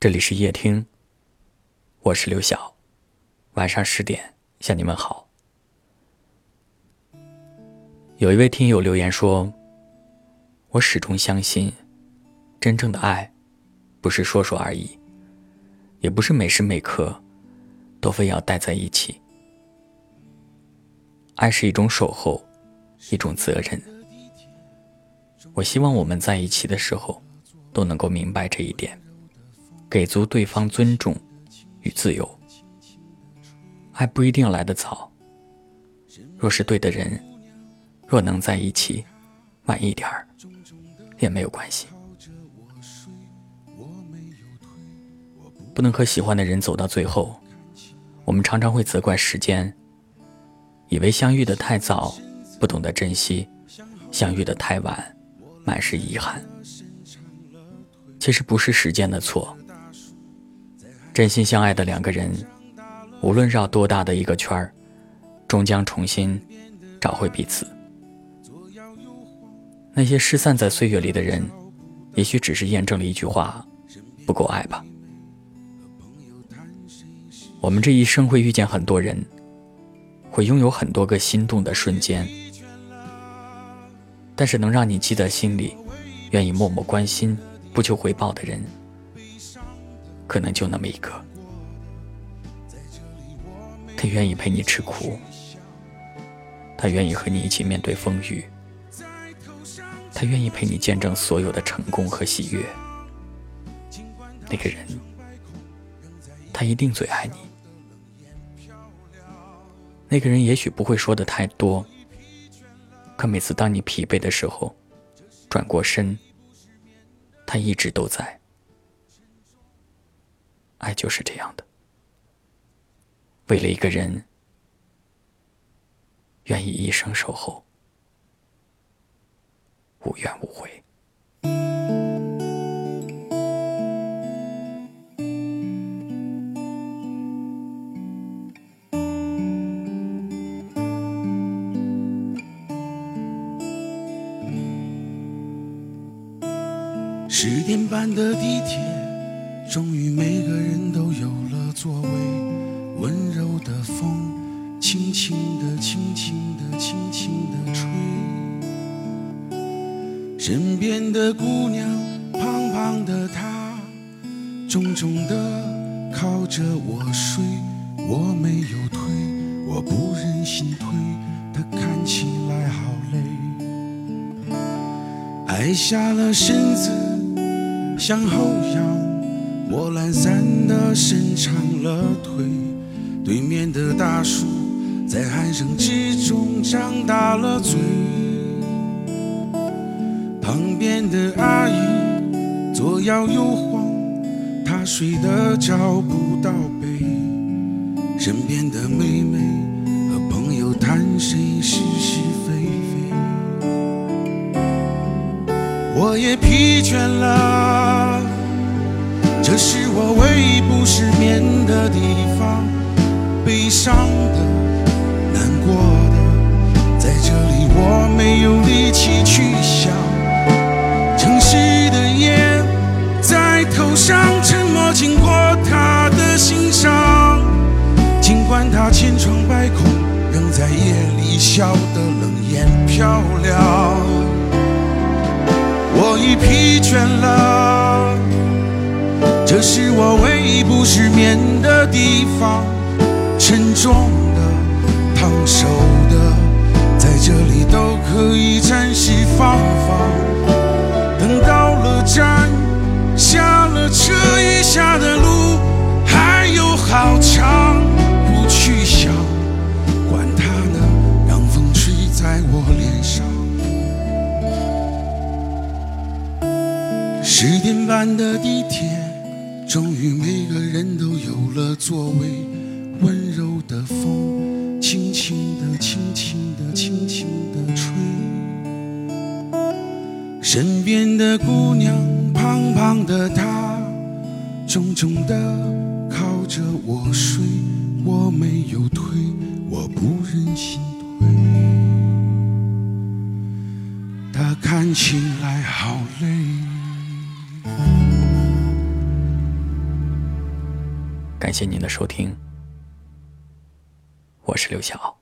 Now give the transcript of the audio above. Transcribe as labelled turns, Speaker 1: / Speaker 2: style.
Speaker 1: 这里是夜听，我是刘晓。晚上十点向你们好。有一位听友留言说：“我始终相信，真正的爱，不是说说而已，也不是每时每刻都非要待在一起。爱是一种守候，一种责任。我希望我们在一起的时候，都能够明白这一点。”给足对方尊重与自由，爱不一定来得早。若是对的人，若能在一起晚一点儿，也没有关系。不能和喜欢的人走到最后，我们常常会责怪时间，以为相遇的太早，不懂得珍惜；相遇的太晚，满是遗憾。其实不是时间的错。真心相爱的两个人，无论绕多大的一个圈儿，终将重新找回彼此。那些失散在岁月里的人，也许只是验证了一句话：不够爱吧。我们这一生会遇见很多人，会拥有很多个心动的瞬间，但是能让你记在心里，愿意默默关心、不求回报的人。可能就那么一个，他愿意陪你吃苦，他愿意和你一起面对风雨，他愿意陪你见证所有的成功和喜悦。那个人，他一定最爱你。那个人也许不会说的太多，可每次当你疲惫的时候，转过身，他一直都在。爱就是这样的，为了一个人，愿意一生守候，无怨无悔。
Speaker 2: 十点半的地铁。终于，每个人都有了座位。温柔的风，轻轻地、轻轻地、轻轻地吹。身边的姑娘，胖胖的她，重重地靠着我睡。我没有推，我不忍心推，她看起来好累。矮下了身子，向后仰。我懒散地伸长了腿，对面的大叔在鼾声之中张大了嘴，旁边的阿姨左摇右晃，她睡得找不到北，身边的妹妹和朋友谈谁是是非非，我也疲倦了。是我唯一不失眠的地方，悲伤的、难过的，在这里我没有力气去想。城市的夜在头上沉默，经过他的心上。尽管他千疮百孔，仍在夜里笑得冷眼漂亮。我已疲倦了。是我唯一不失眠的地方，沉重的、烫手的，在这里都可以暂时放放。等到了站，下了车，余下的路还有好长，不去想，管它呢，让风吹在我脸上。十点半的地铁。终于，每个人都有了座位。温柔的风，轻轻地、轻轻地、轻轻地吹。身边的姑娘，胖胖的她，重重地靠着我睡。我没有推，我不忍心推。她看起来好累。
Speaker 1: 感谢您的收听，我是刘晓。